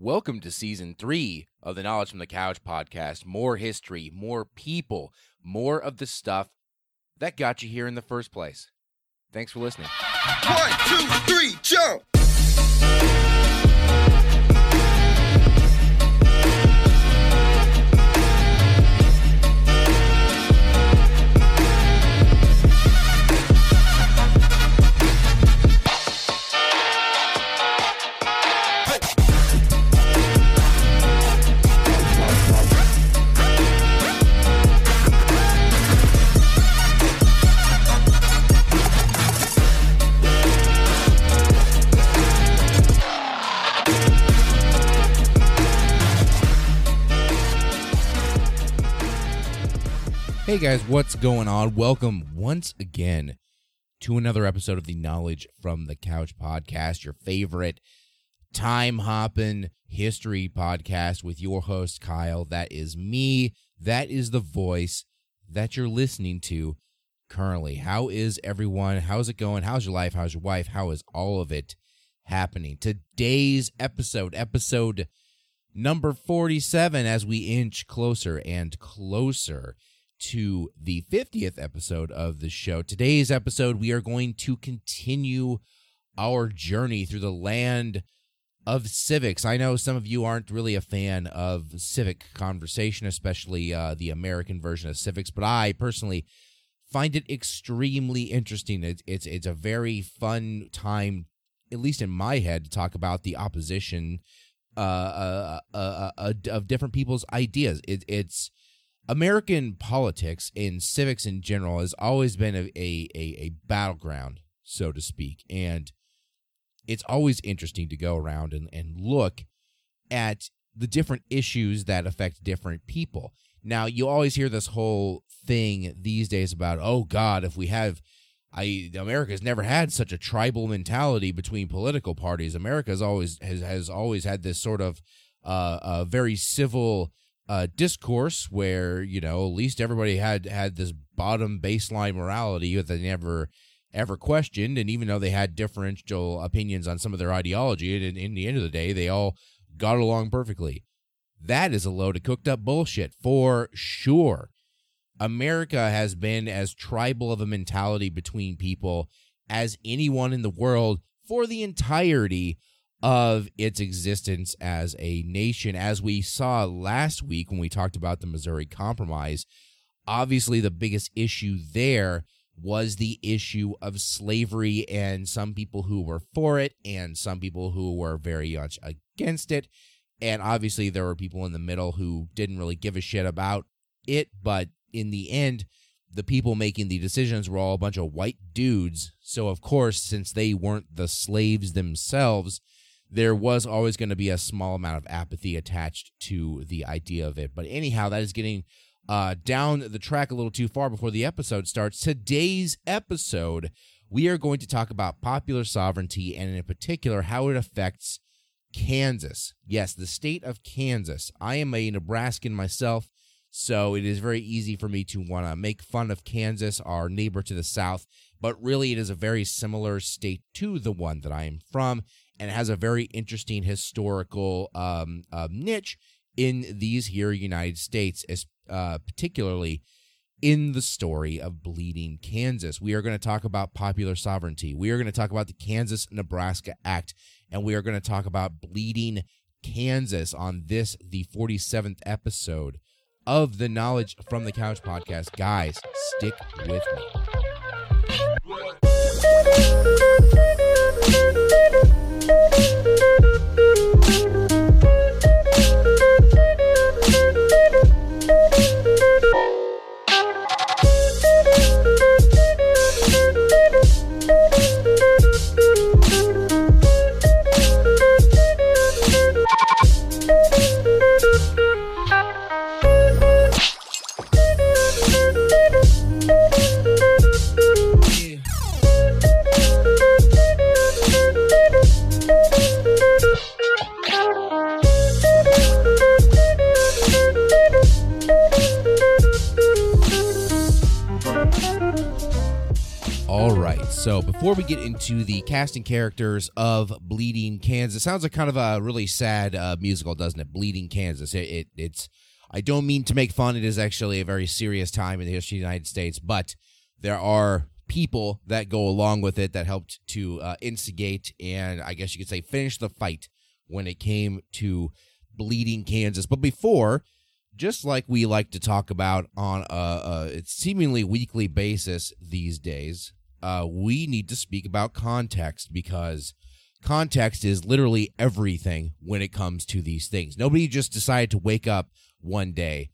Welcome to season three of the Knowledge from the Couch podcast. More history, more people, more of the stuff that got you here in the first place. Thanks for listening. One, two, three, jump! Guys, what's going on? Welcome once again to another episode of the Knowledge from the Couch podcast, your favorite time hopping history podcast with your host, Kyle. That is me. That is the voice that you're listening to currently. How is everyone? How's it going? How's your life? How's your wife? How is all of it happening? Today's episode, episode number 47, as we inch closer and closer to the 50th episode of the show. Today's episode, we are going to continue our journey through the land of civics. I know some of you aren't really a fan of civic conversation, especially uh, the American version of civics, but I personally find it extremely interesting. It's, it's it's a very fun time, at least in my head, to talk about the opposition uh, uh, uh, uh, of different people's ideas. It, it's American politics and civics in general has always been a, a, a, battleground, so to speak. And it's always interesting to go around and, and look at the different issues that affect different people. Now, you always hear this whole thing these days about, oh God, if we have I America's never had such a tribal mentality between political parties. America's always has has always had this sort of uh, uh very civil uh, discourse where you know at least everybody had had this bottom baseline morality that they never ever questioned. And even though they had differential opinions on some of their ideology in the end of the day they all got along perfectly. That is a load of cooked up bullshit for sure. America has been as tribal of a mentality between people as anyone in the world for the entirety of its existence as a nation. As we saw last week when we talked about the Missouri Compromise, obviously the biggest issue there was the issue of slavery and some people who were for it and some people who were very much against it. And obviously, there were people in the middle who didn't really give a shit about it. But in the end, the people making the decisions were all a bunch of white dudes. So, of course, since they weren't the slaves themselves, there was always going to be a small amount of apathy attached to the idea of it. But anyhow, that is getting uh, down the track a little too far before the episode starts. Today's episode, we are going to talk about popular sovereignty and, in particular, how it affects Kansas. Yes, the state of Kansas. I am a Nebraskan myself, so it is very easy for me to want to make fun of Kansas, our neighbor to the south, but really it is a very similar state to the one that I am from and it has a very interesting historical um, uh, niche in these here United States, as, uh, particularly in the story of Bleeding Kansas. We are going to talk about popular sovereignty. We are going to talk about the Kansas Nebraska Act, and we are going to talk about Bleeding Kansas on this, the 47th episode of the Knowledge from the Couch podcast. Guys, stick with me. Before we get into the casting characters of Bleeding Kansas, sounds like kind of a really sad uh, musical, doesn't it? Bleeding Kansas. It, it, it's. I don't mean to make fun. It is actually a very serious time in the history of the United States, but there are people that go along with it that helped to uh, instigate and I guess you could say finish the fight when it came to Bleeding Kansas. But before, just like we like to talk about on a, a seemingly weekly basis these days, uh, we need to speak about context because context is literally everything when it comes to these things. Nobody just decided to wake up one day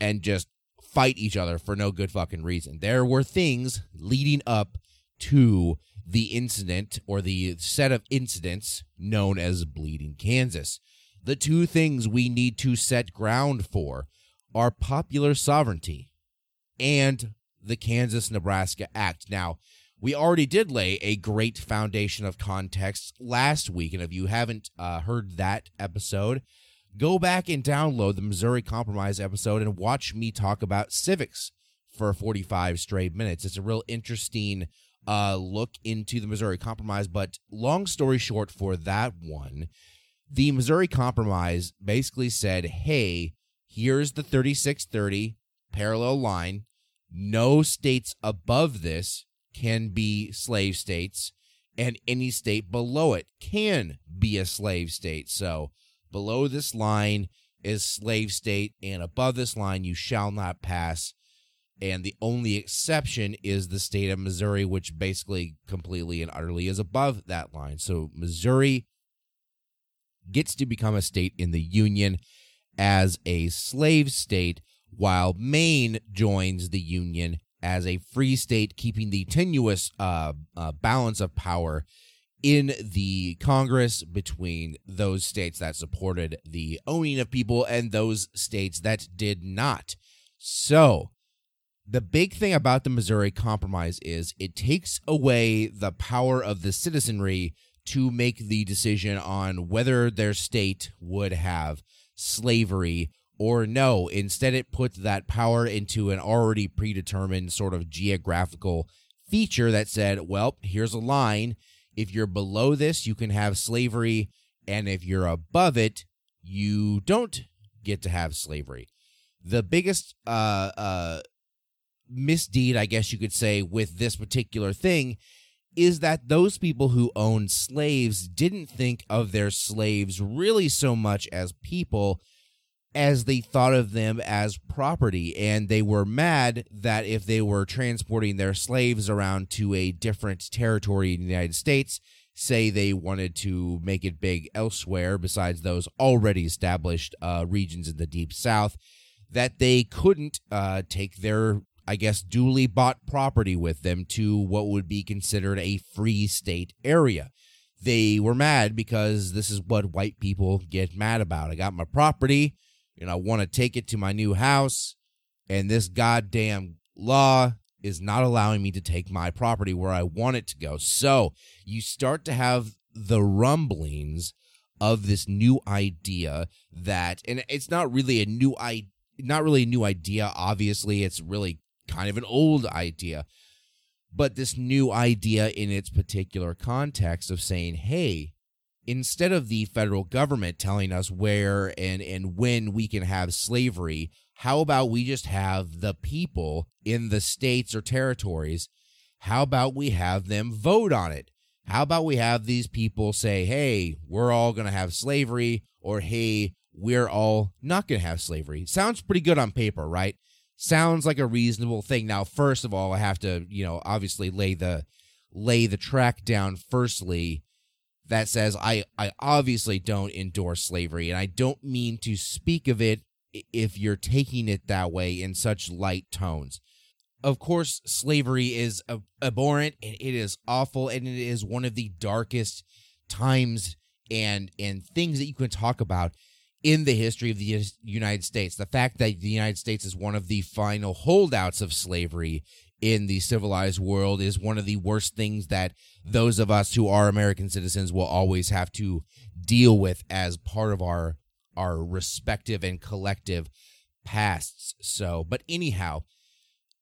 and just fight each other for no good fucking reason. There were things leading up to the incident or the set of incidents known as Bleeding Kansas. The two things we need to set ground for are popular sovereignty and the Kansas Nebraska Act. Now, we already did lay a great foundation of context last week, and if you haven't uh, heard that episode, go back and download the Missouri Compromise episode and watch me talk about civics for 45 straight minutes. It's a real interesting uh, look into the Missouri Compromise. But long story short, for that one, the Missouri Compromise basically said, hey, here's the 3630 parallel line. No states above this can be slave states, and any state below it can be a slave state. So below this line is slave state, and above this line you shall not pass. And the only exception is the state of Missouri, which basically completely and utterly is above that line. So Missouri gets to become a state in the Union as a slave state, while Maine joins the Union as a free state, keeping the tenuous uh, uh, balance of power in the Congress between those states that supported the owning of people and those states that did not. So, the big thing about the Missouri Compromise is it takes away the power of the citizenry to make the decision on whether their state would have slavery or no. Instead, it puts that power into an already predetermined sort of geographical feature that said, well, here's a line if you're below this, you can have slavery, and if you're above it, you don't get to have slavery. The biggest uh, uh, misdeed, I guess you could say, with this particular thing is that those people who owned slaves didn't think of their slaves really so much as people as they thought of them as property. And they were mad that if they were transporting their slaves around to a different territory in the United States, say they wanted to make it big elsewhere besides those already established uh, regions in the Deep South, that they couldn't uh, take their, I guess, duly bought property with them to what would be considered a free state area. They were mad because this is what white people get mad about. I got my property and I want to take it to my new house, and this goddamn law is not allowing me to take my property where I want it to go. So you start to have the rumblings of this new idea that, and it's not really a new idea. Not really a new idea. Obviously, it's really kind of an old idea. But this new idea in its particular context of saying, hey, instead of the federal government telling us where and, and when we can have slavery, how about we just have the people in the states or territories? How about we have them vote on it? How about we have these people say, hey, we're all going to have slavery, or hey, we're all not going to have slavery? Sounds pretty good on paper, right? Sounds like a reasonable thing. Now, first of all, I have to, you know, obviously lay the lay the track down firstly that says I, I obviously don't endorse slavery and I don't mean to speak of it if you're taking it that way in such light tones. Of course, slavery is abhorrent and it is awful and it is one of the darkest times and and things that you can talk about in the history of the United States. The fact that the United States is one of the final holdouts of slavery in the civilized world is one of the worst things that those of us who are American citizens will always have to deal with as part of our our respective and collective pasts. So, but anyhow,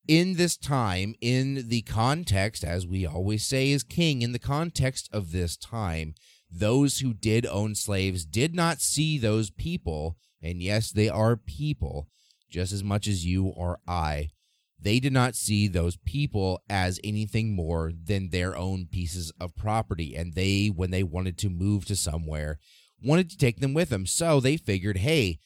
in this time, in the context, as we always say is king, in the context of this time, those who did own slaves did not see those people, and yes, they are people, just as much as you or I. They did not see those people as anything more than their own pieces of property. And they, when they wanted to move to somewhere, wanted to take them with them. So they figured, hey,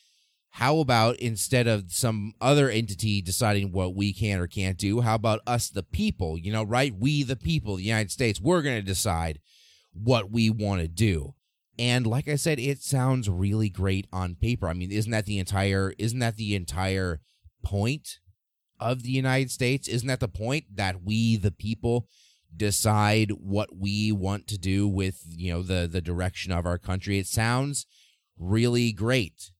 how about instead of some other entity deciding what we can or can't do, how about us, the people? You know, right? We, the people, the United States, we're going to decide what we want to do. And like I said, it sounds really great on paper. I mean, isn't that the entire isn't that the entire point of the United States? Isn't that the point that we the people decide what we want to do with, you know, the the direction of our country? It sounds really great.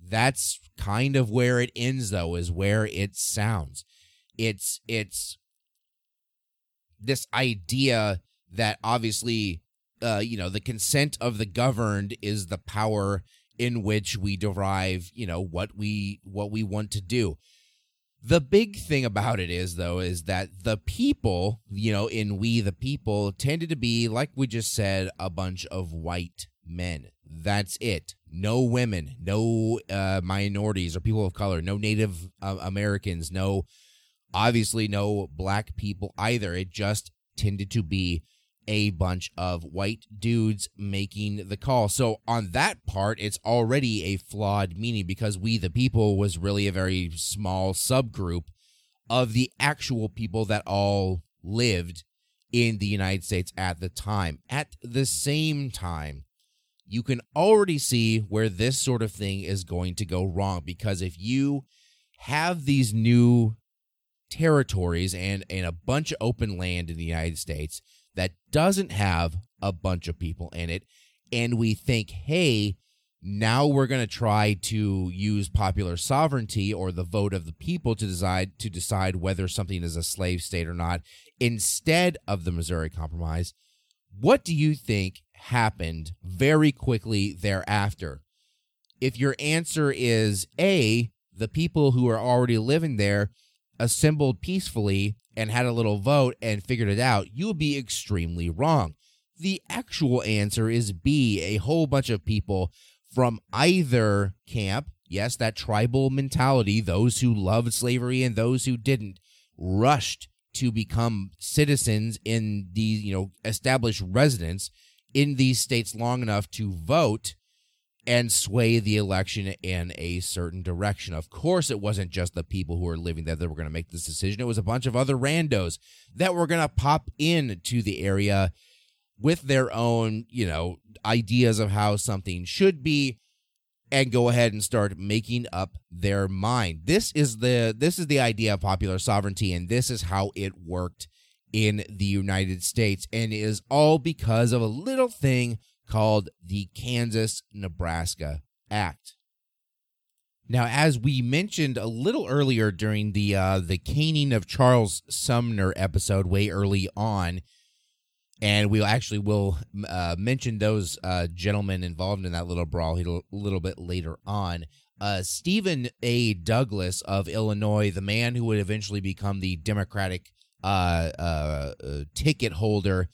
That's kind of where it ends though, is where it sounds. It's it's this idea that obviously uh, you know the consent of the governed is the power in which we derive you know what we what we want to do the big thing about it is though is that the people you know in we the people tended to be like we just said a bunch of white men. That's it. No women no uh, minorities or people of color no native uh, americans no obviously no black people either. It just tended to be a bunch of white dudes making the call. So on that part, it's already a flawed meaning because we the people was really a very small subgroup of the actual people that all lived in the United States at the time. At the same time, you can already see where this sort of thing is going to go wrong because if you have these new territories and, and a bunch of open land in the United States, that doesn't have a bunch of people in it and we think hey now we're going to try to use popular sovereignty or the vote of the people to decide to decide whether something is a slave state or not instead of the Missouri Compromise. What do you think happened very quickly thereafter? If your answer is A, the people who are already living there assembled peacefully and had a little vote and figured it out, you would be extremely wrong. The actual answer is B, a whole bunch of people from either camp, yes, that tribal mentality, those who loved slavery and those who didn't, rushed to become citizens in these, you know, established residents in these states long enough to vote and sway the election in a certain direction. Of course, it wasn't just the people who were living there that were going to make this decision. It was a bunch of other randos that were going to pop in to the area with their own, you know, ideas of how something should be and go ahead and start making up their mind. This is the this is the idea of popular sovereignty and this is how it worked in the United States and is all because of a little thing called the Kansas Nebraska Act. Now, as we mentioned a little earlier during the uh, the caning of Charles Sumner episode, way early on, and we actually will uh, mention those uh, gentlemen involved in that little brawl a little bit later on. Uh, Stephen A. Douglas of Illinois, the man who would eventually become the Democratic uh, uh, ticket holder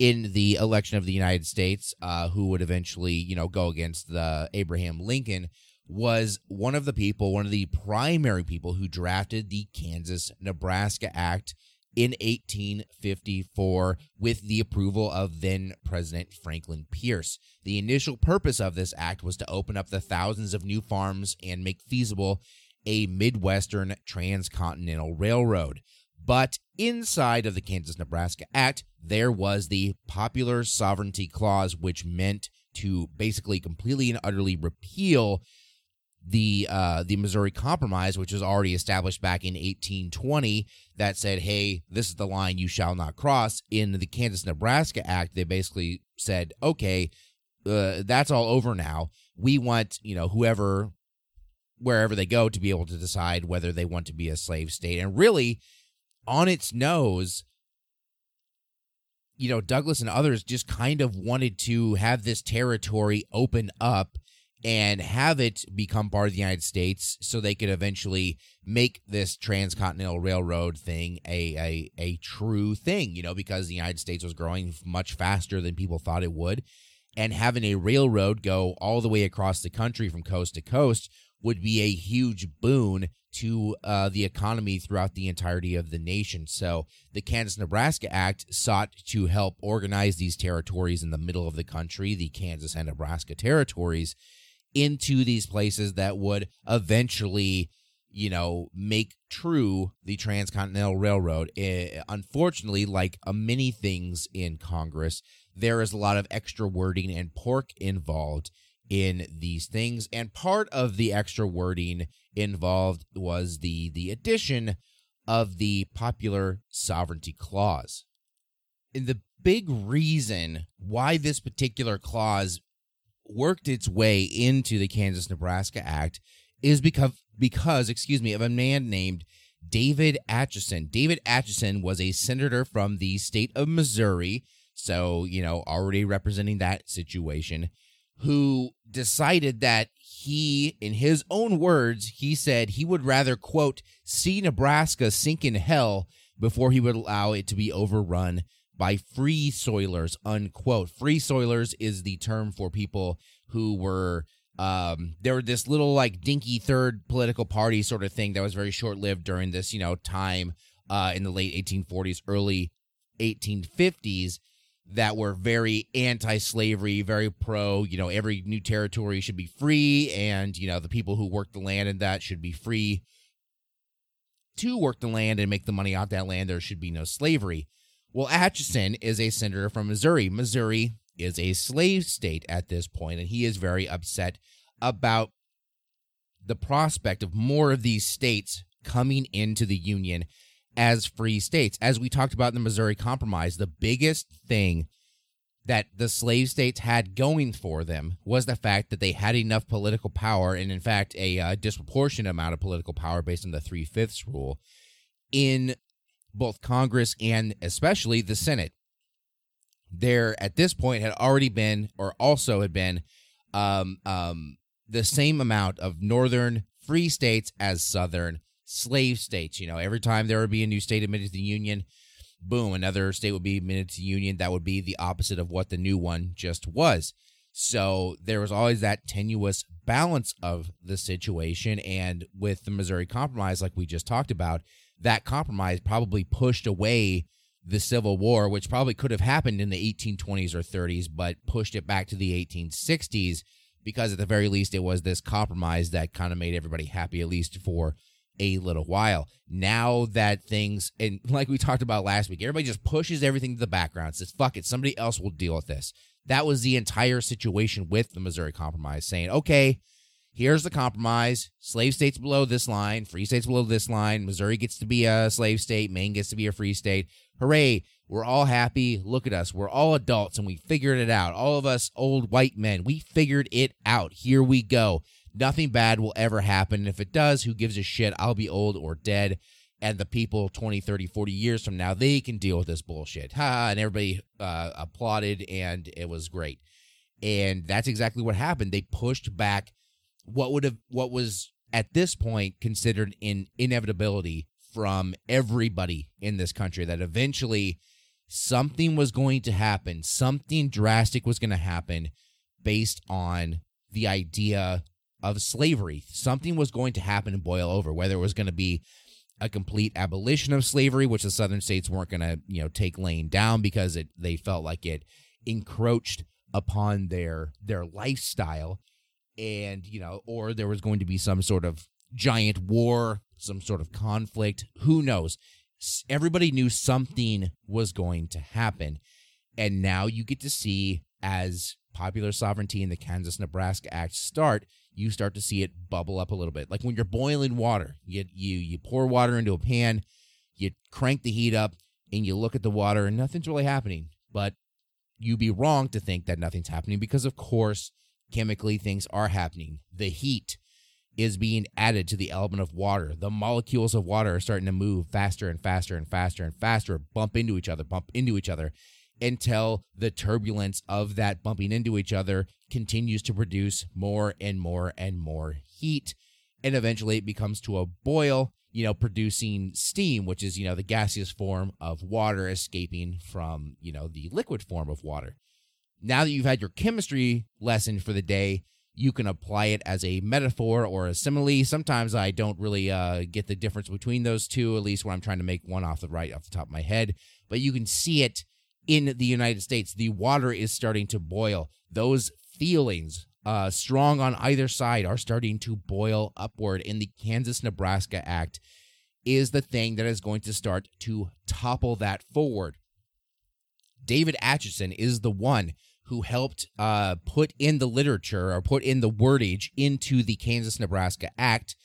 in the election of the United States, uh, who would eventually, you know, go against the Abraham Lincoln, was one of the people, one of the primary people who drafted the Kansas Nebraska Act in 1854 with the approval of then President Franklin Pierce. The initial purpose of this act was to open up the thousands of new farms and make feasible a Midwestern transcontinental railroad. But inside of the Kansas Nebraska Act, there was the Popular Sovereignty Clause, which meant to basically completely and utterly repeal the uh, the Missouri Compromise, which was already established back in 1820, that said, "Hey, this is the line you shall not cross." In the Kansas Nebraska Act, they basically said, "Okay, uh, that's all over now. We want you know whoever, wherever they go, to be able to decide whether they want to be a slave state." And really, on its nose, you know, Douglas and others just kind of wanted to have this territory open up and have it become part of the United States so they could eventually make this transcontinental railroad thing a, a a true thing, you know, because the United States was growing much faster than people thought it would. And having a railroad go all the way across the country from coast to coast would be a huge boon to uh, the economy throughout the entirety of the nation. So the Kansas Nebraska Act sought to help organize these territories in the middle of the country, the Kansas and Nebraska territories, into these places that would eventually you know make true the transcontinental railroad uh, unfortunately like uh, many things in congress there is a lot of extra wording and pork involved in these things. And part of the extra wording involved was the the addition of the popular sovereignty clause. And the big reason why this particular clause worked its way into the Kansas Nebraska Act is because because excuse me of a man named David Atchison. David Atchison was a senator from the state of Missouri, so you know already representing that situation, who decided that he, in his own words, he said he would rather quote see Nebraska sink in hell before he would allow it to be overrun by free soilers, unquote. Free soilers is the term for people who were um there were this little like dinky third political party sort of thing that was very short lived during this, you know, time uh in the late 1840s, early 1850s that were very anti-slavery, very pro, you know, every new territory should be free and, you know, the people who work the land and that should be free to work the land and make the money off that land. There should be no slavery. Well, Atchison is a senator from Missouri. Missouri is a slave state at this point, and he is very upset about the prospect of more of these states coming into the Union as free states. As we talked about in the Missouri Compromise, the biggest thing that the slave states had going for them was the fact that they had enough political power, and in fact, a uh, disproportionate amount of political power based on the three fifths rule in both Congress and especially the Senate. There, at this point, had already been, or also had been, um, um, the same amount of northern free states as southern slave states. You know, every time there would be a new state admitted to the Union, boom, another state would be admitted to the Union. That would be the opposite of what the new one just was. So there was always that tenuous balance of the situation. And with the Missouri Compromise, like we just talked about, that compromise probably pushed away the Civil War, which probably could have happened in the 1820s or 30s, but pushed it back to the 1860s because, at the very least, it was this compromise that kind of made everybody happy, at least for a little while. Now that things, and like we talked about last week, everybody just pushes everything to the background, says, fuck it, somebody else will deal with this. That was the entire situation with the Missouri Compromise, saying, okay, here's the compromise. Slave states below this line, free states below this line. Missouri gets to be a slave state, Maine gets to be a free state. Hooray, we're all happy. Look at us. We're all adults and we figured it out. All of us old white men, we figured it out. Here we go. Nothing bad will ever happen. If it does, who gives a shit? I'll be old or dead. And the people 20, 30, 40 years from now, they can deal with this bullshit. Ha! And everybody uh, applauded and it was great. And that's exactly what happened. They pushed back what would have what was at this point considered an inevitability from everybody in this country that eventually something was going to happen something drastic was going to happen based on the idea of slavery something was going to happen and boil over whether it was going to be a complete abolition of slavery which the southern states weren't going to you know take laying down because it they felt like it encroached upon their their lifestyle. And you know or there was going to be some sort of giant war some sort of conflict who knows? Everybody knew something was going to happen. And now you get to see as popular sovereignty and the Kansas Nebraska Act start you start to see it bubble up a little bit like when you're boiling water you you you pour water into a pan you crank the heat up and you look at the water and nothing's really happening but you'd be wrong to think that nothing's happening because of course chemically things are happening. The heat is being added to the element of water. The molecules of water are starting to move faster and faster and faster and faster, bump into each other, bump into each other. Until the turbulence of that bumping into each other continues to produce more and more and more heat. And eventually it becomes to a boil, you know, producing steam, which is, you know, the gaseous form of water escaping from, you know, the liquid form of water. Now that you've had your chemistry lesson for the day, you can apply it as a metaphor or a simile. Sometimes I don't really uh, get the difference between those two, at least when I'm trying to make one off the right off the top of my head. But you can see it in the United States. The water is starting to boil. Those feelings, uh, strong on either side, are starting to boil upward. And the Kansas Nebraska Act is the thing that is going to start to topple that forward. David Atchison is the one who helped uh, put in the literature or put in the wordage into the Kansas Nebraska Act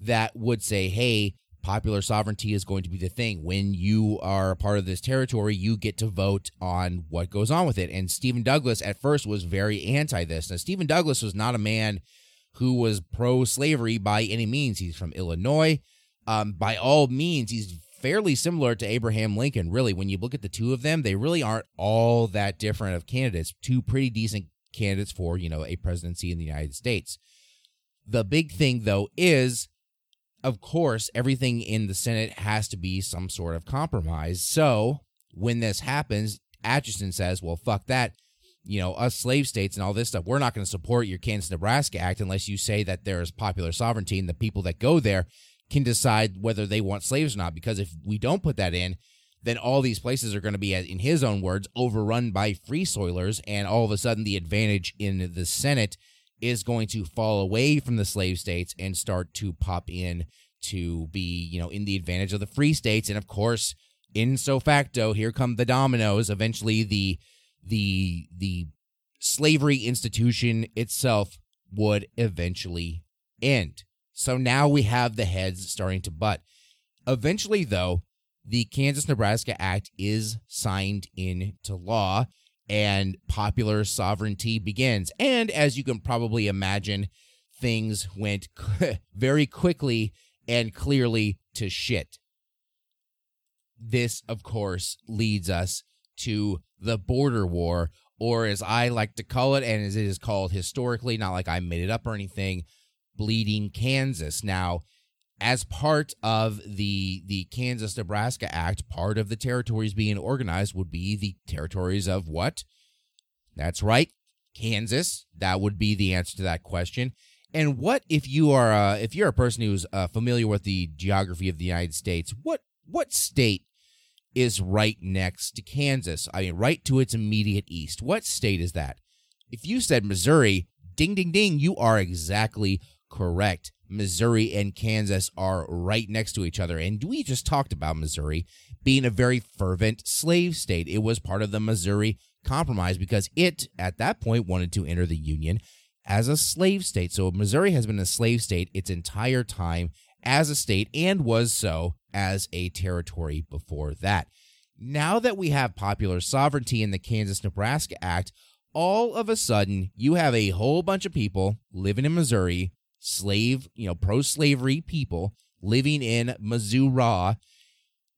that would say, hey, popular sovereignty is going to be the thing. When you are a part of this territory, you get to vote on what goes on with it. And Stephen Douglas at first was very anti this. Now, Stephen Douglas was not a man who was pro slavery by any means. He's from Illinois. Um, by all means, he's fairly similar to Abraham Lincoln, really. When you look at the two of them, they really aren't all that different of candidates. Two pretty decent candidates for, you know, a presidency in the United States. The big thing, though, is, of course, everything in the Senate has to be some sort of compromise. So when this happens, Atchison says, well, fuck that. You know, us slave states and all this stuff, we're not going to support your Kansas Nebraska Act unless you say that there is popular sovereignty and the people that go there can decide whether they want slaves or not. Because if we don't put that in, then all these places are going to be, in his own words, overrun by free soilers, and all of a sudden the advantage in the Senate is going to fall away from the slave states and start to pop in to be, you know, in the advantage of the free states. And of course, in so facto, here come the dominoes. Eventually, the the the slavery institution itself would eventually end. So now we have the heads starting to butt. Eventually, though, the Kansas Nebraska Act is signed into law and popular sovereignty begins. And as you can probably imagine, things went very quickly and clearly to shit. This, of course, leads us to the border war, or as I like to call it, and as it is called historically, not like I made it up or anything, Bleeding Kansas. Now, as part of the the Kansas Nebraska Act, part of the territories being organized would be the territories of what? That's right, Kansas. That would be the answer to that question. And what if you are uh, if you're a person who's uh, familiar with the geography of the United States? What what state is right next to Kansas? I mean, right to its immediate east. What state is that? If you said Missouri, ding ding ding, you are exactly correct. Missouri and Kansas are right next to each other. And we just talked about Missouri being a very fervent slave state. It was part of the Missouri Compromise because it, at that point, wanted to enter the Union as a slave state. So Missouri has been a slave state its entire time as a state and was so as a territory before that. Now that we have popular sovereignty in the Kansas Nebraska Act, all of a sudden you have a whole bunch of people living in Missouri slave, you know, pro slavery people living in Missouri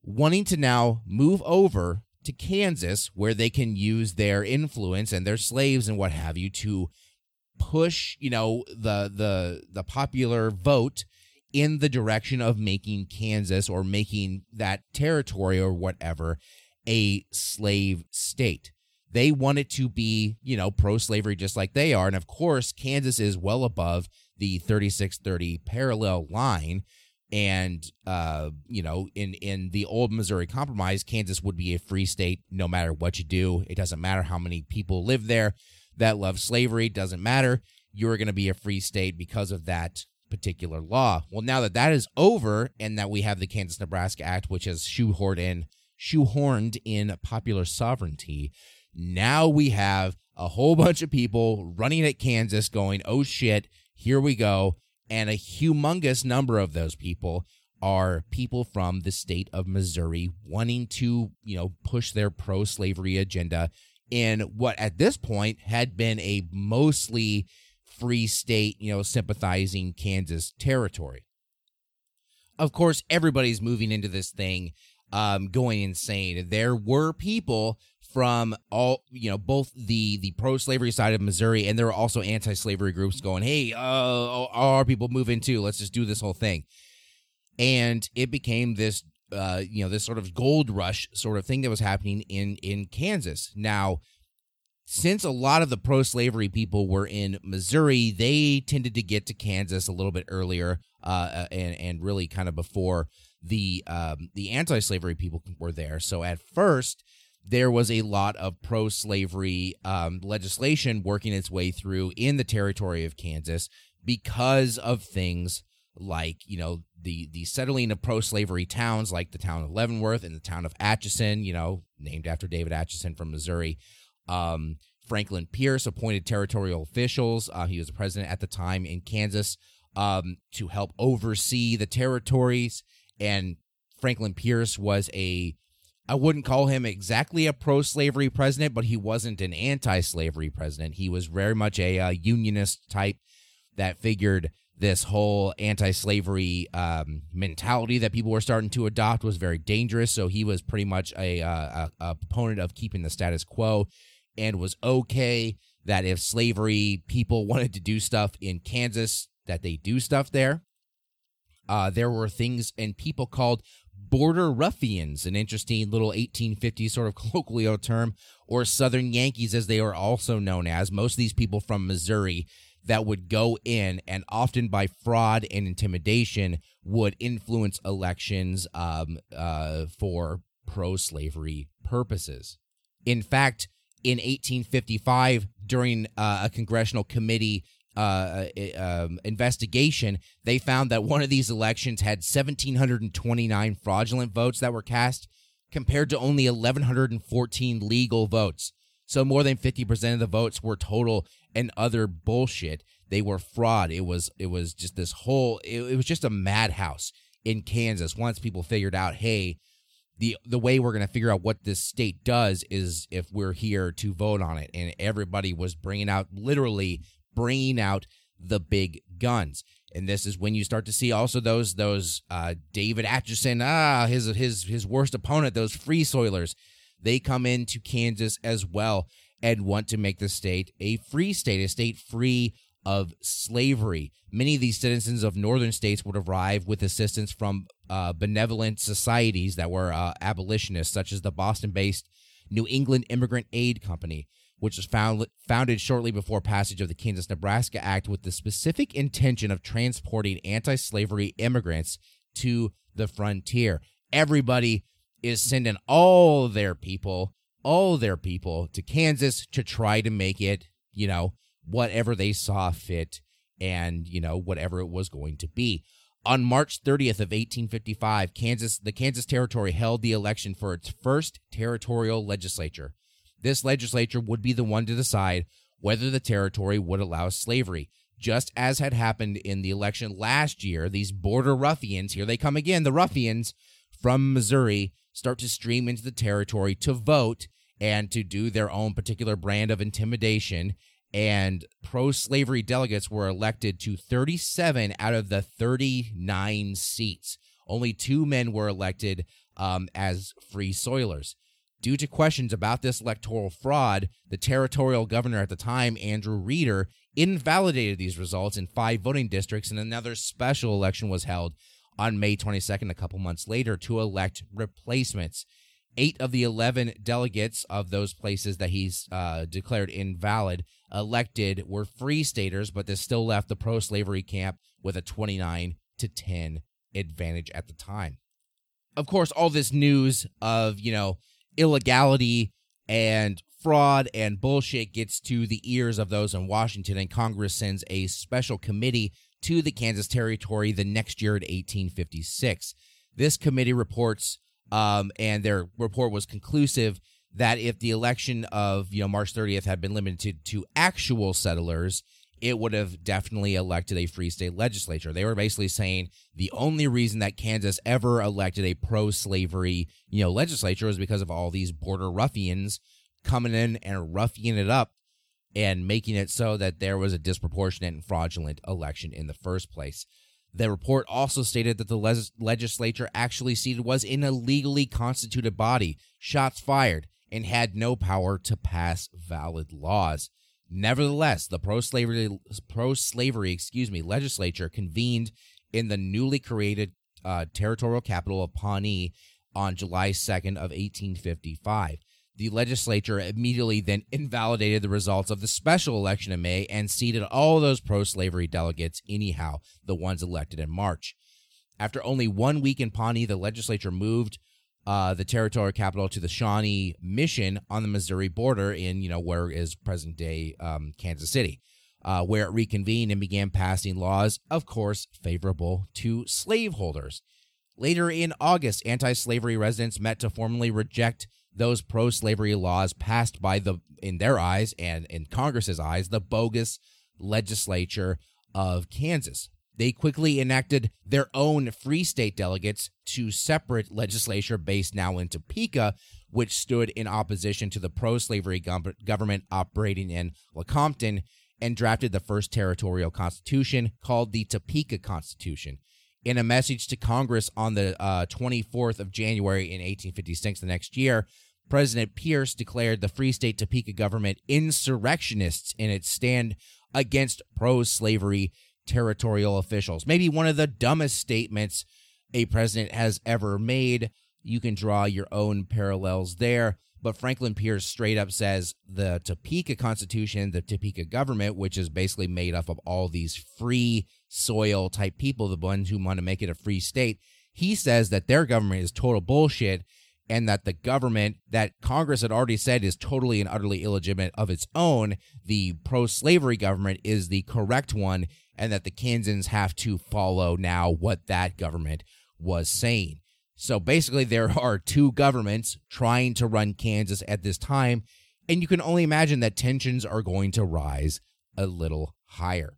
wanting to now move over to Kansas where they can use their influence and their slaves and what have you to push, you know, the the the popular vote in the direction of making Kansas or making that territory or whatever a slave state. They want it to be, you know, pro slavery just like they are. And of course, Kansas is well above the 3630 parallel line. And uh, you know in in the old missouri compromise kansas would be a free state no matter what you do. It doesn't matter how many people live there that love slavery. Doesn't matter. You're going to be a free state because of that particular law. Well now that that is over and that we have the kansas nebraska act which has shoehorned in shoehorned in popular sovereignty now we have a whole bunch of people running at kansas going oh shit here we go. And a humongous number of those people are people from the state of Missouri wanting to, you know, push their pro slavery agenda in what at this point had been a mostly free state, you know, sympathizing Kansas territory. Of course, everybody's moving into this thing um, going insane. There were people from all you know both the the pro slavery side of Missouri and there were also anti slavery groups going, hey, uh, our people move in too. Let's just do this whole thing, and it became this uh, you know this sort of gold rush sort of thing that was happening in in Kansas. Now, since a lot of the pro slavery people were in Missouri, they tended to get to Kansas a little bit earlier, uh, and and really kind of before the um, the anti slavery people were there. So at first there was a lot of pro slavery um, legislation working its way through in the territory of Kansas because of things like you know the the settling of pro slavery towns like the town of Leavenworth and the town of Atchison, you know, named after David Atchison from Missouri. Um, Franklin Pierce appointed territorial officials. Uh, he was the president at the time in Kansas um, to help oversee the territories. And Franklin Pierce was a I wouldn't call him exactly a pro slavery president, but he wasn't an anti slavery president. He was very much a, uh, unionist type that figured this whole anti slavery um, mentality that people were starting to adopt was very dangerous. So he was pretty much a, uh, a, a of keeping the status quo and was okay that if slavery people wanted to do stuff in Kansas, that they do stuff there. Uh, there were things and people called border ruffians, an interesting little 1850s sort of colloquial term, or Southern Yankees, as they are also known as. Most of these people from Missouri that would go in and often by fraud and intimidation would influence elections um, uh, for pro slavery purposes. In fact, in 1855, during uh, a congressional committee uh, um, investigation, they found that one of these elections had 1,729 fraudulent votes that were cast compared to only 1,114 legal votes. So more than 50% of the votes were total and other bullshit. They were fraud. It was it was just this whole it, it was just a madhouse in Kansas once people figured out, hey, the the way we're going to figure out what this state does is if we're here to vote on it and everybody was bringing out literally bringing out the big guns. And this is when you start to see also those those uh, David Atchison, ah, his his his worst opponent, those free soilers. They come into Kansas as well and want to make the state a free state, a state free of slavery. Many of these citizens of northern states would arrive with assistance from uh, benevolent societies that were uh, abolitionists, such as the Boston based New England Immigrant Aid Company which was found, founded shortly before passage of the Kansas Nebraska Act with the specific intention of transporting anti slavery immigrants to the frontier. Everybody is sending all their people, all their people to Kansas to try to make it, you know, whatever they saw fit and, you know, whatever it was going to be. On March 30th of 1855, Kansas, the Kansas Territory held the election for its first territorial legislature. This legislature would be the one to decide whether the territory would allow slavery. Just as had happened in the election last year, these border ruffians, here they come again, the ruffians from Missouri, start to stream into the territory to vote and to do their own particular brand of intimidation. And pro slavery delegates were elected to 37 out of the 39 seats. Only two men were elected um, as free soilers. Due to questions about this electoral fraud, the territorial governor at the time, Andrew Reeder, invalidated these results in five voting districts, and another special election was held on May 22nd, a couple months later, to elect replacements. Eight of the 11 delegates of those places that he's uh, declared invalid elected were free staters, but this still left the pro slavery camp with a 29 to 10 advantage at the time. Of course, all this news of, you know, illegality and fraud and bullshit gets to the ears of those in Washington, and Congress sends a special committee to the Kansas Territory the next year in 1856. This committee reports, um, and their report was conclusive that if the election of you know March 30th had been limited to actual settlers, it would have definitely elected a free state legislature. They were basically saying the only reason that Kansas ever elected a pro-slavery, you know, legislature was because of all these border ruffians coming in and roughing it up and making it so that there was a disproportionate and fraudulent election in the first place. The report also stated that the legislature actually seated was in a legally constituted body. Shots fired. and had no power to pass valid laws. Nevertheless, the pro-slavery pro-slavery, excuse me, legislature convened in the newly created uh, territorial capital of Pawnee on July 2nd of 1855. The legislature immediately then invalidated the results of the special election in May and seated all those pro-slavery delegates anyhow, the ones elected in March. After only one week in Pawnee, the legislature moved uh, the territorial capital to the Shawnee Mission on the Missouri border in, you know, where is present day um, Kansas City, uh, where it reconvened and began passing laws, of course, favorable to slaveholders. Later in August, anti slavery residents met to formally reject those pro slavery laws passed by the, in their eyes and in Congress's eyes, the bogus legislature of Kansas. They quickly enacted their own free state delegates to separate legislature based now in Topeka, which stood in opposition to the pro slavery government operating in Lecompton, and drafted the first territorial constitution called the Topeka Constitution. In a message to Congress on the uh, 24th of January in 1856, the next year, President Pierce declared the Free State Topeka government insurrectionists in its stand against pro slavery territorial officials. Maybe one of the dumbest statements a president has ever made. You can draw your own parallels there. But Franklin Pierce straight up says the Topeka Constitution, the Topeka government, which is basically made up of all these free soil type people, the ones who want to make it a free state, he says that their government is total bullshit and that the government that Congress had already said is totally and utterly illegitimate of its own, the pro slavery government, is the correct one, and that the Kansans have to follow now what that government was saying. So basically, there are two governments trying to run Kansas at this time, and you can only imagine that tensions are going to rise a little higher.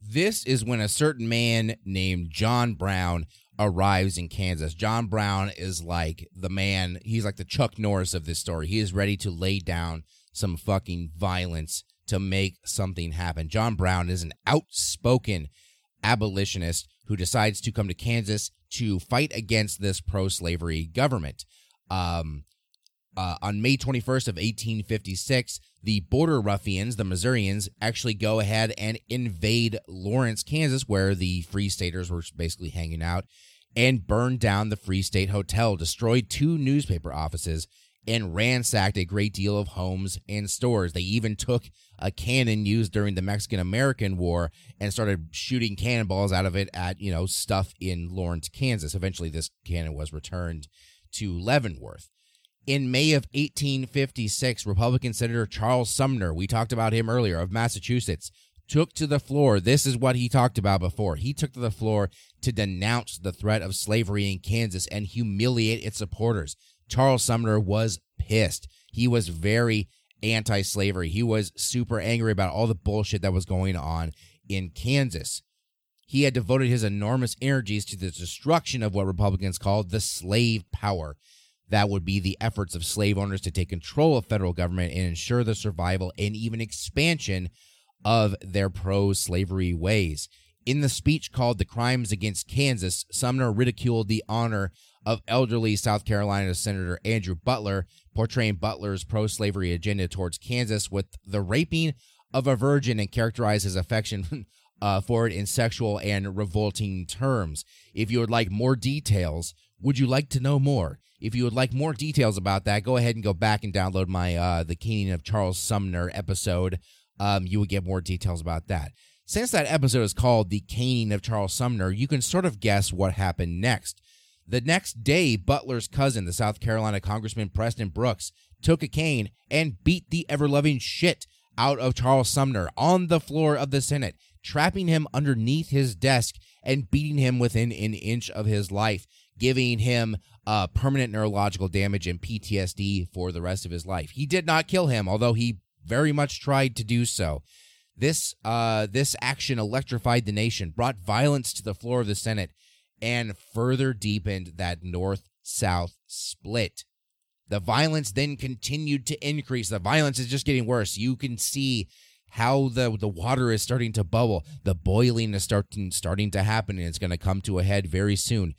This is when a certain man named John Brown arrives in Kansas. John Brown is like the man, he's like the Chuck Norris of this story. He is ready to lay down some fucking violence to make something happen. John Brown is an outspoken abolitionist who decides to come to Kansas to fight against this pro slavery government. Um, uh, on May 21st of 1856, the border ruffians, the Missourians, actually go ahead and invade Lawrence, Kansas, where the Free Staters were basically hanging out, and burned down the Free State Hotel, destroyed two newspaper offices, and ransacked a great deal of homes and stores. They even took a cannon used during the Mexican American War and started shooting cannonballs out of it at, you know, stuff in Lawrence, Kansas. Eventually, this cannon was returned to Leavenworth. In May of 1856, Republican Senator Charles Sumner, we talked about him earlier, of Massachusetts, took to the floor. This is what he talked about before. He took to the floor to denounce the threat of slavery in Kansas and humiliate its supporters. Charles Sumner was pissed. He was very anti slavery. He was super angry about all the bullshit that was going on in Kansas. He had devoted his enormous energies to the destruction of what Republicans called the slave power. That would be the efforts of slave owners to take control of federal government and ensure the survival and even expansion of their pro slavery ways. In the speech called The Crimes Against Kansas, Sumner ridiculed the honor of elderly South Carolina Senator Andrew Butler, portraying Butler's pro slavery agenda towards Kansas with the raping of a virgin and characterized his affection uh, for it in sexual and revolting terms. If you would like more details, would you like to know more? If you would like more details about that, go ahead and go back and download my uh, The Caning of Charles Sumner episode. Um, you would get more details about that. Since that episode is called The Caning of Charles Sumner, you can sort of guess what happened next. The next day, Butler's cousin, the South Carolina Congressman Preston Brooks, took a cane and beat the ever loving shit out of Charles Sumner on the floor of the Senate, trapping him underneath his desk and beating him within an inch of his life, giving him uh, permanent neurological damage and PTSD for the rest of his life. He did not kill him, although he very much tried to do so. This uh, this action electrified the nation, brought violence to the floor of the Senate, and further deepened that north south split. The violence then continued to increase. The violence is just getting worse. You can see how the the water is starting to bubble. The boiling is starting starting to happen, and it's going to come to a head very soon.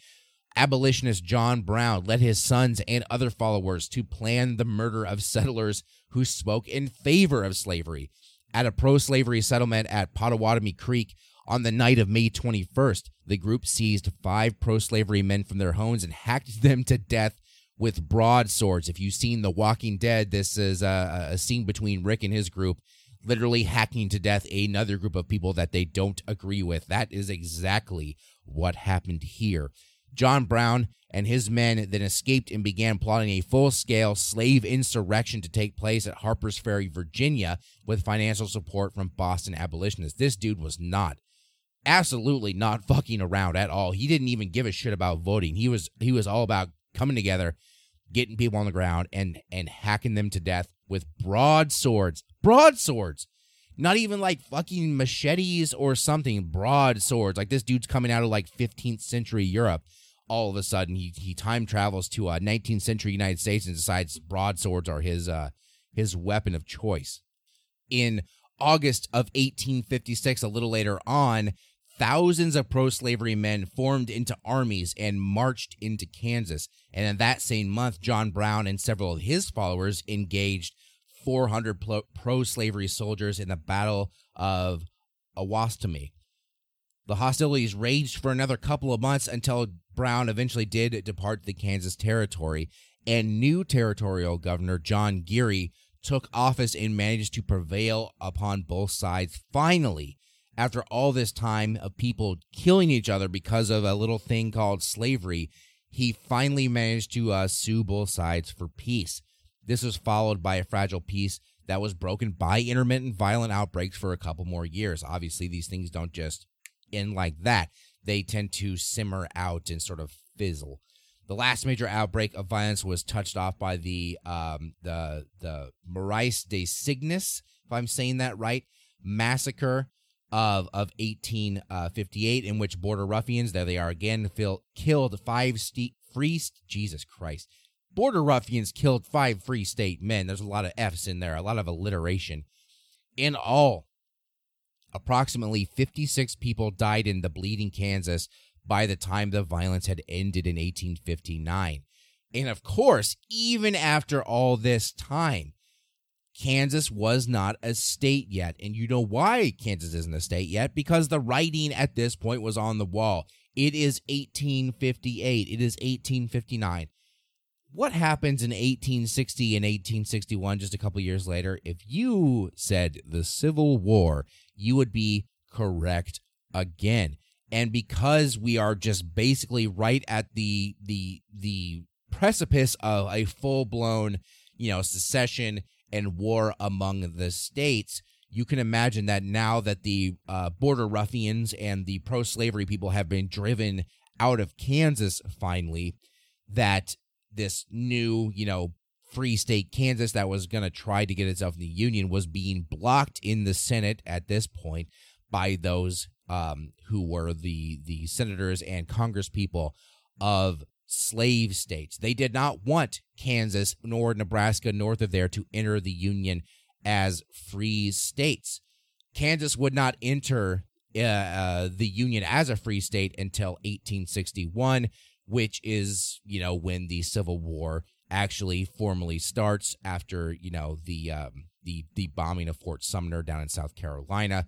Abolitionist John Brown led his sons and other followers to plan the murder of settlers who spoke in favor of slavery. At a pro slavery settlement at Pottawatomie Creek on the night of May 21st, the group seized five pro slavery men from their homes and hacked them to death with broadswords. If you've seen The Walking Dead, this is a, a scene between Rick and his group literally hacking to death another group of people that they don't agree with. That is exactly what happened here. John Brown and his men then escaped and began plotting a full scale slave insurrection to take place at Harper's Ferry, Virginia, with financial support from Boston abolitionists. This dude was not absolutely not fucking around at all. He didn't even give a shit about voting. He was he was all about coming together, getting people on the ground and and hacking them to death with broadswords. Broadswords. Not even like fucking machetes or something. Broadswords. Like this dude's coming out of like 15th century Europe. All of a sudden, he he time travels to uh, 19th century United States and decides broadswords are his uh his weapon of choice. In August of 1856, a little later on, thousands of pro slavery men formed into armies and marched into Kansas. And in that same month, John Brown and several of his followers engaged 400 pro slavery soldiers in the Battle of Osawatomie. The hostilities raged for another couple of months until Brown eventually did depart the Kansas Territory, and new territorial governor John Geary took office and managed to prevail upon both sides finally after all this time of people killing each other because of a little thing called slavery, he finally managed to uh, sue both sides for peace. This was followed by a fragile peace that was broken by intermittent violent outbreaks for a couple more years. Obviously, these things don't just end like that, they tend to simmer out and sort of fizzle. The last major outbreak of violence was touched off by the um, the the Marais de Cygnus, if I'm saying that right, massacre of of 1858, in which border ruffians, there they are again, killed five st- free. Jesus Christ, border ruffians killed five free state men. There's a lot of F's in there, a lot of alliteration. In all, approximately 56 people died in the Bleeding Kansas by the time the violence had ended in 1859. And of course, even after all this time, Kansas was not a state yet. And you know why Kansas isn't a state yet? Because the writing at this point was on the wall. It is 1858. It is 1859. What happens in 1860 and 1861, just a couple years later? If you said the Civil War, you would be correct again. And because we are just basically right at the the the precipice of a full blown, you know, secession and war among the states, you can imagine that now that the uh, border ruffians and the pro slavery people have been driven out of Kansas finally, that this new, you know, free state Kansas that was going to try to get itself in the Union was being blocked in the Senate at this point by those um, who were the the senators and congresspeople of slave states. They did not want Kansas nor Nebraska north of there to enter the Union as free states. Kansas would not enter uh, uh, the Union as a free state until 1861, which is, you know, when the Civil War actually formally starts after, you know, the um, the the bombing of Fort Sumner down in South Carolina.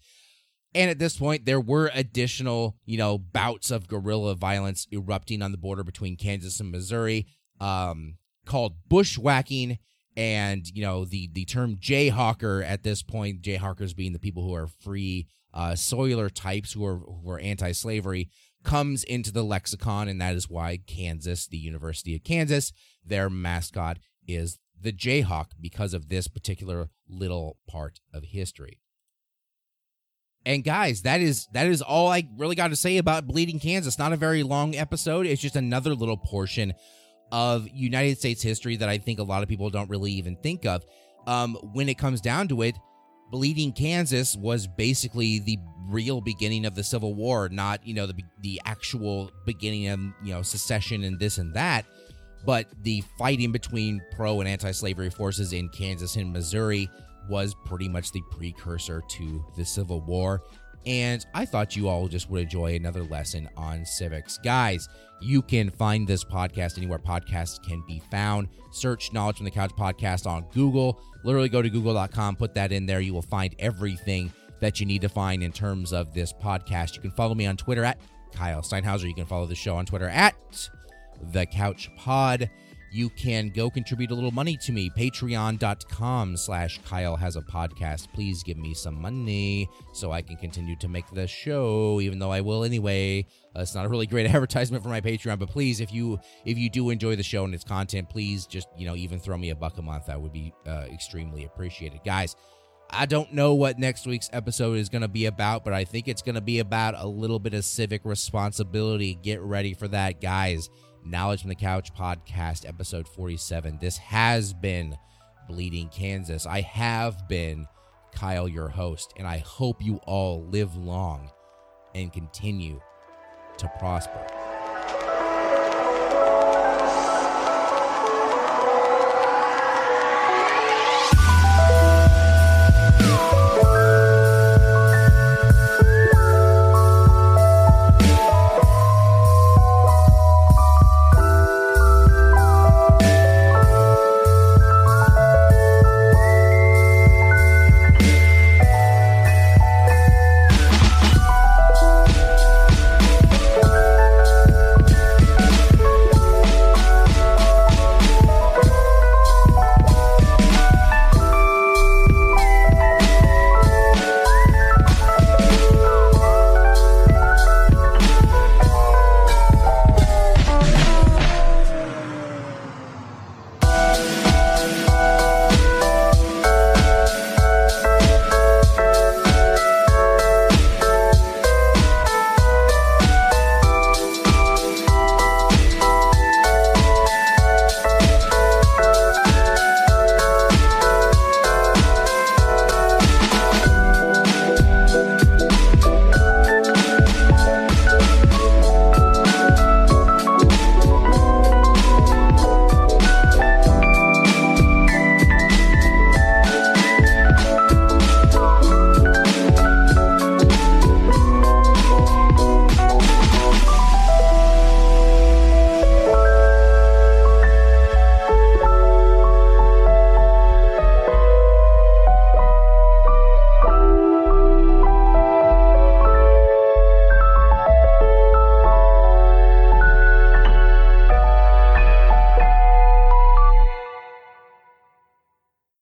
And at this point, there were additional, you know, bouts of guerrilla violence erupting on the border between Kansas and Missouri, um, called bushwhacking. And you know the the term Jayhawker at this point, Jayhawkers being the people who are free uh, soiler types who are who are anti-slavery, comes into the lexicon, and that is why Kansas, the University of Kansas, their mascot is the Jayhawk because of this particular little part of history. And guys, that is that is all I really got to say about Bleeding Kansas. Not a very long episode. It's just another little portion of United States history that I think a lot of people don't really even think of. Um, when it comes down to it, Bleeding Kansas was basically the real beginning of the Civil War, not you know the the actual beginning of you know secession and this and that, but the fighting between pro and anti-slavery forces in Kansas and Missouri was pretty much the precursor to the Civil War. And I thought you all just would enjoy another lesson on civics. Guys, you can find this podcast anywhere podcasts can be found. Search Knowledge from the Couch podcast on Google. Literally go to google.com, put that in there. You will find everything that you need to find in terms of this podcast. You can follow me on Twitter at Kyle Steinhauser. You can follow the show on Twitter at The Couch Pod you can go contribute a little money to me. Patreon.com slash kyle has a podcast. Please give me some money so i can continue to make the show even though i will anyway. Uh, it's not a really great advertisement for my patreon but please if you if you do enjoy the show and its content please just you know even throw me a buck a month. That would be uh, extremely appreciated. Guys I don't know what next week's episode is going to be about, but I think it's going to be about a little bit of civic responsibility. Get ready for that, guys. Knowledge from the Couch podcast, episode 47. This has been Bleeding Kansas. I have been Kyle, your host, and I hope you all live long and continue to prosper.